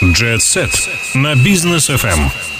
Set на бизнес FM.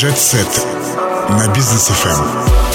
Jet Set на бизнес FM.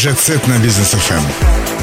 Set на бизнес FM.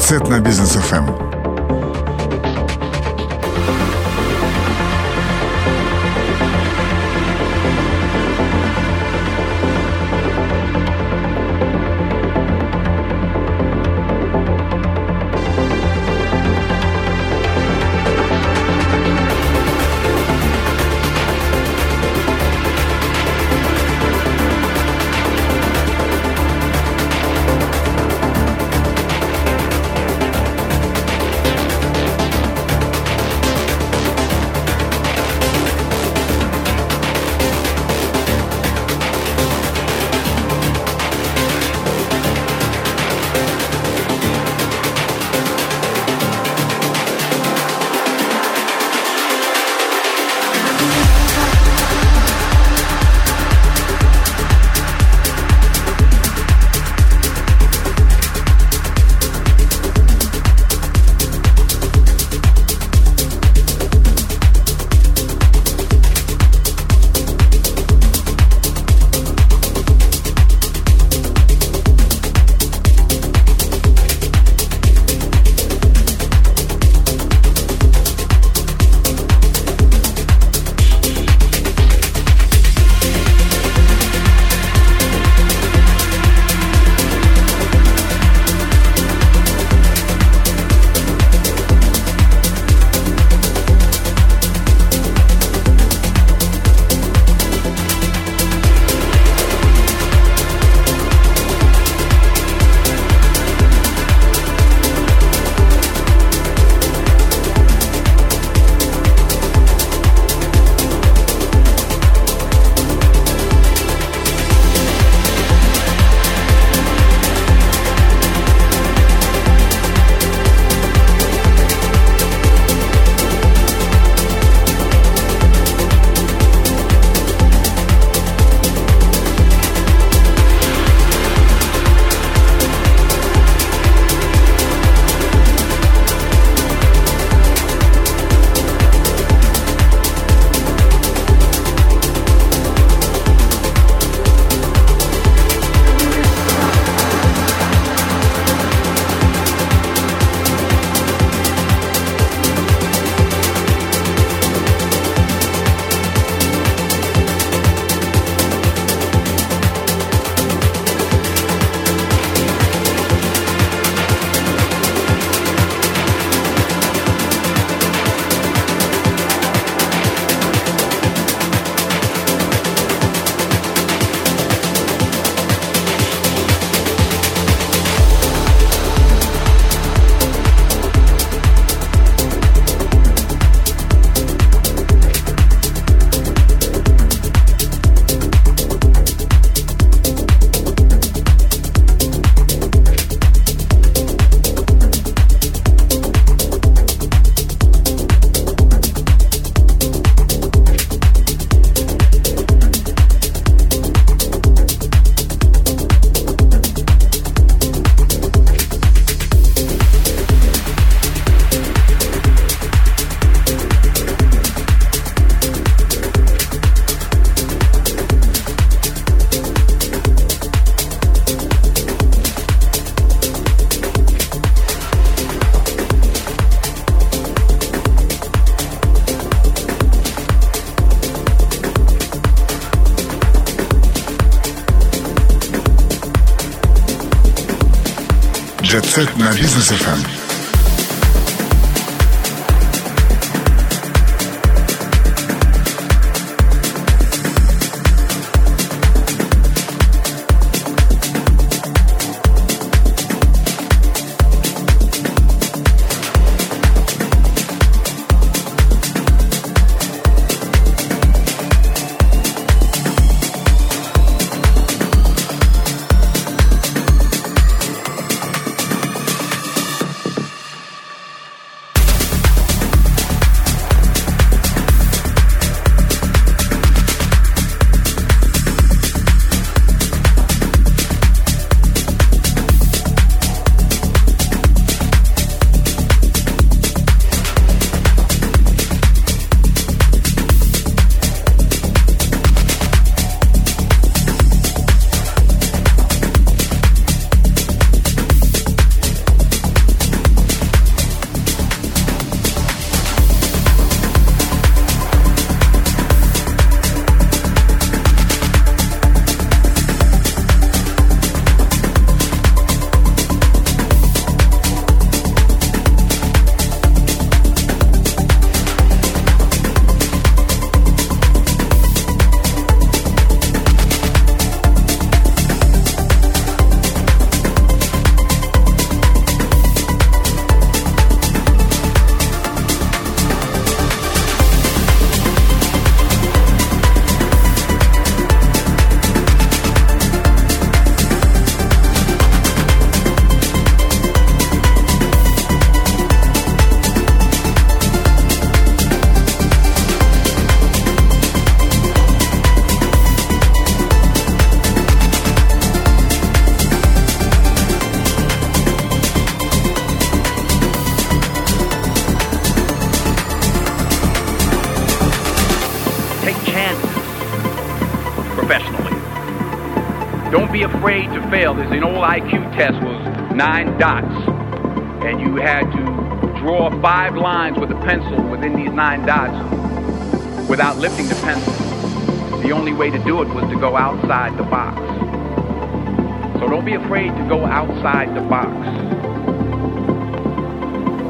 рецепт на бизнес ФМ. Jet Set на Business FM. Test was nine dots, and you had to draw five lines with a pencil within these nine dots without lifting the pencil. The only way to do it was to go outside the box. So don't be afraid to go outside the box.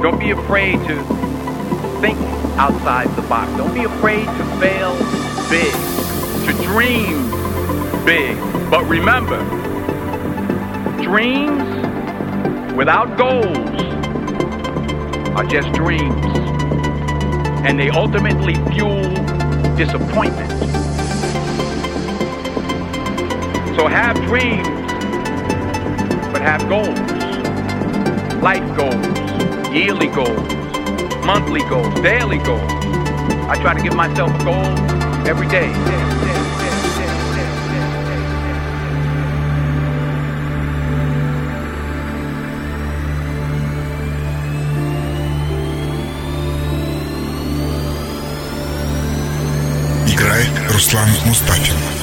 Don't be afraid to think outside the box. Don't be afraid to fail big, to dream big. But remember, dreams without goals are just dreams. And they ultimately fuel disappointment. So have dreams, but have goals. Life goals, yearly goals, monthly goals, daily goals. I try to give myself a goal every day. Руслан Мустафин.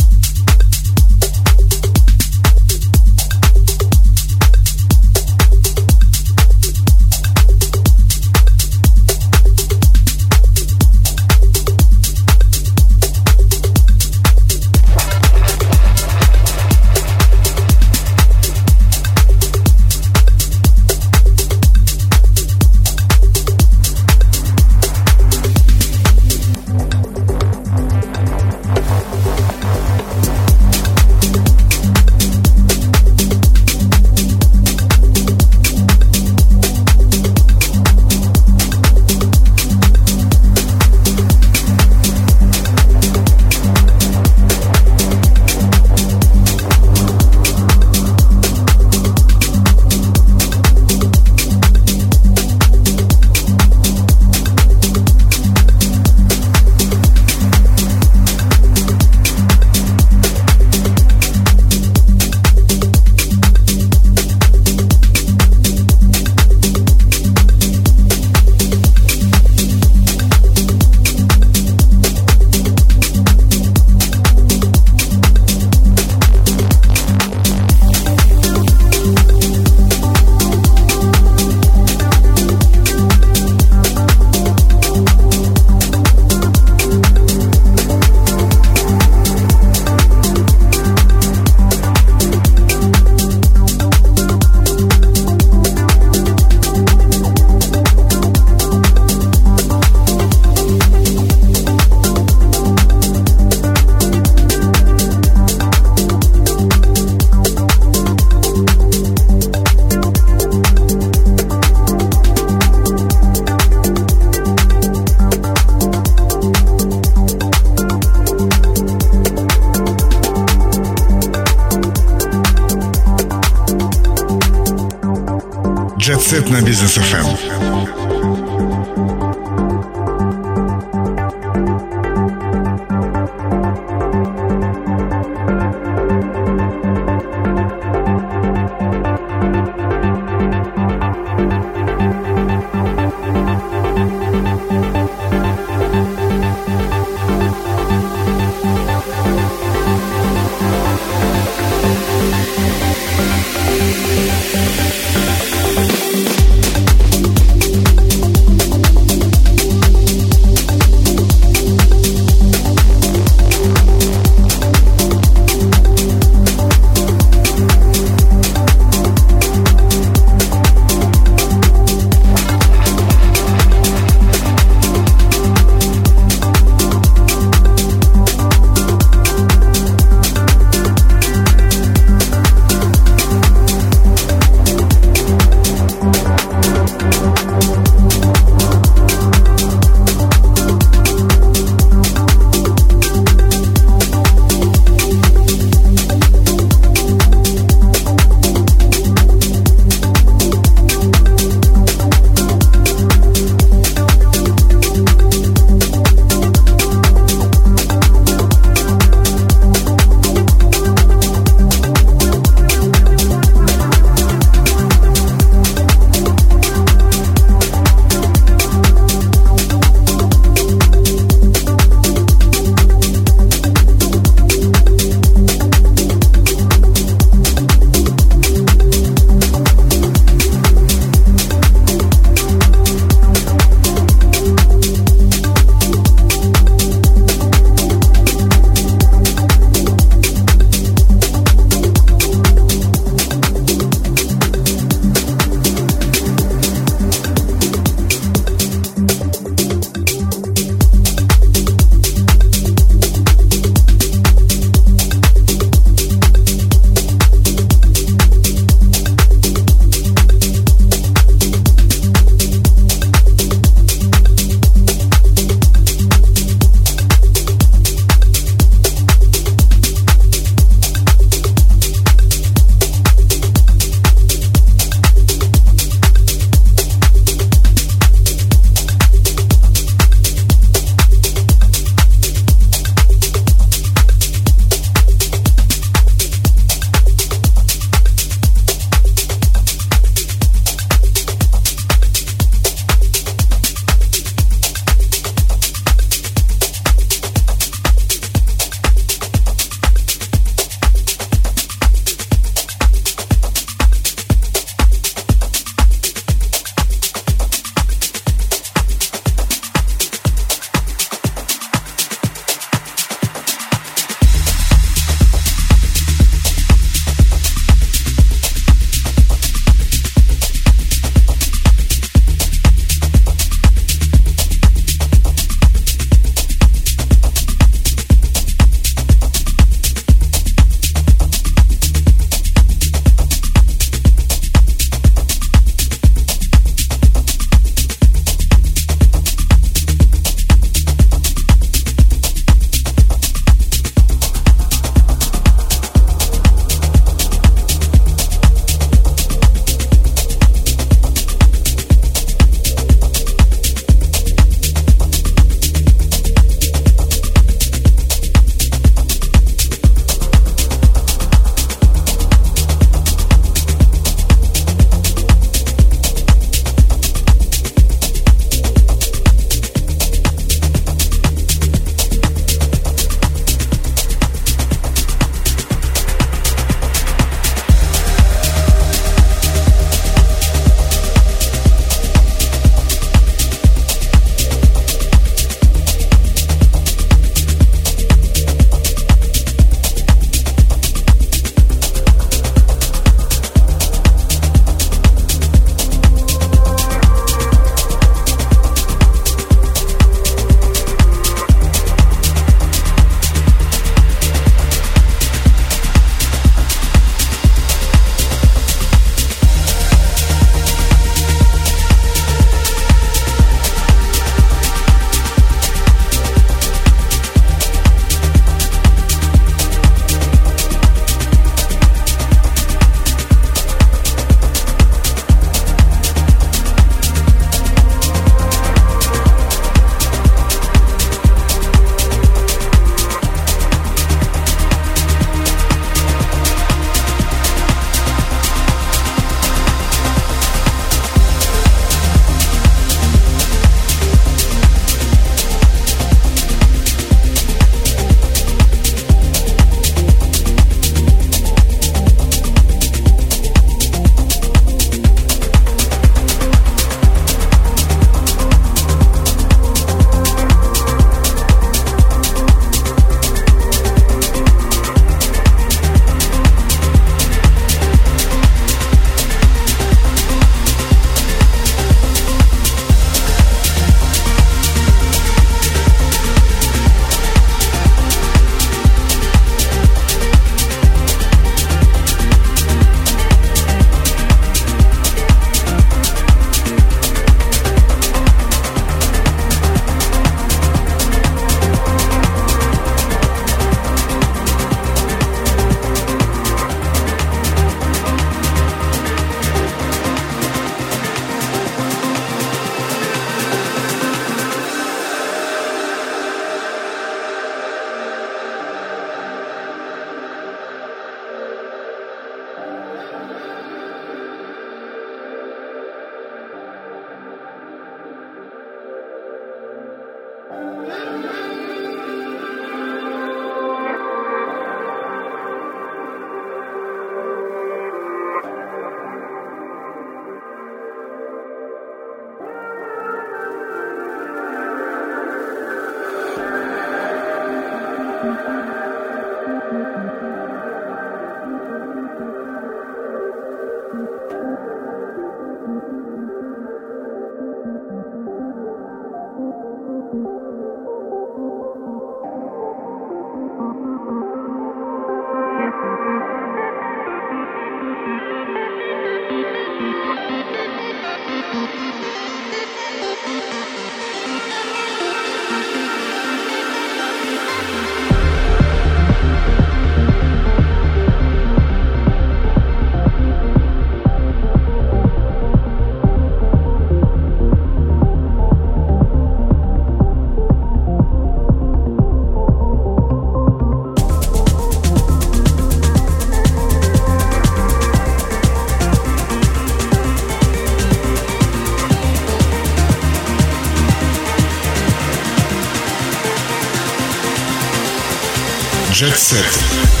Jet Set.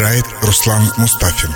Играет Руслан Мустафин.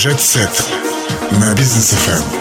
Jet Set на бизнес FM.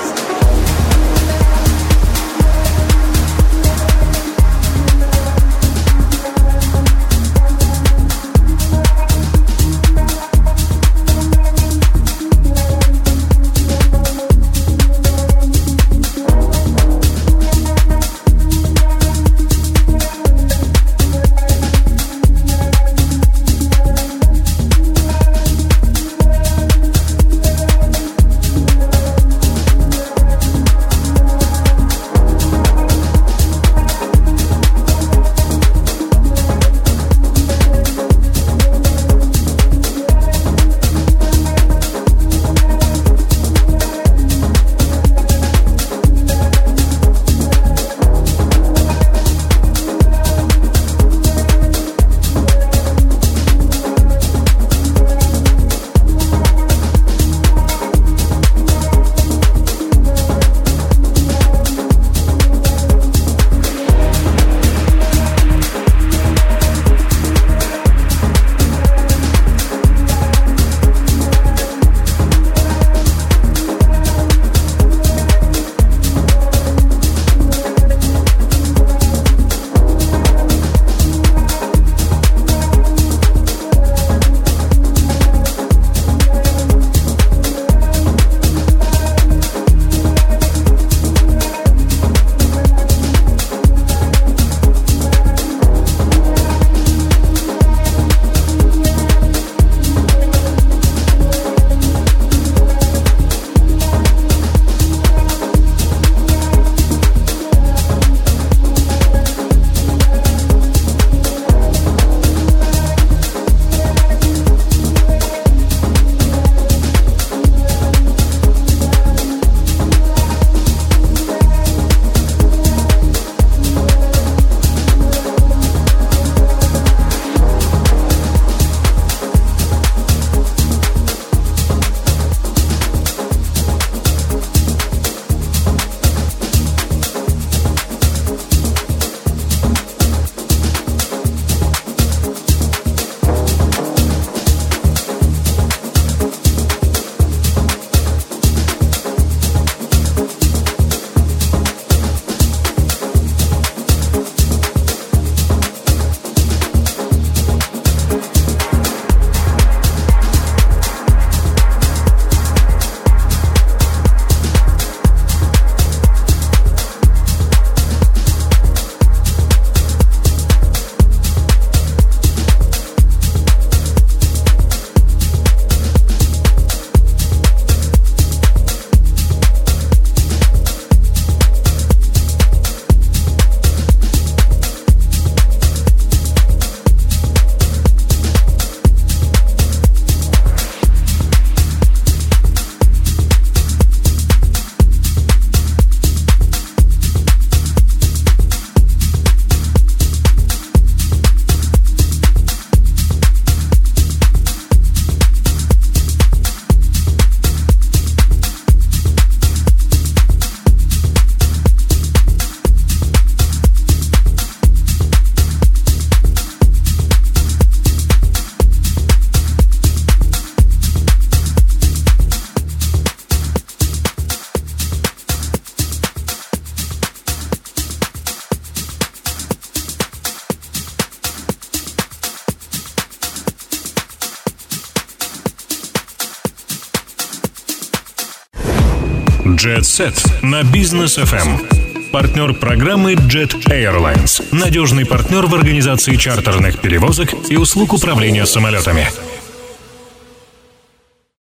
Jet Set на бизнес FM. Партнер программы Jet Airlines. Надежный партнер в организации чартерных перевозок и услуг управления самолетами.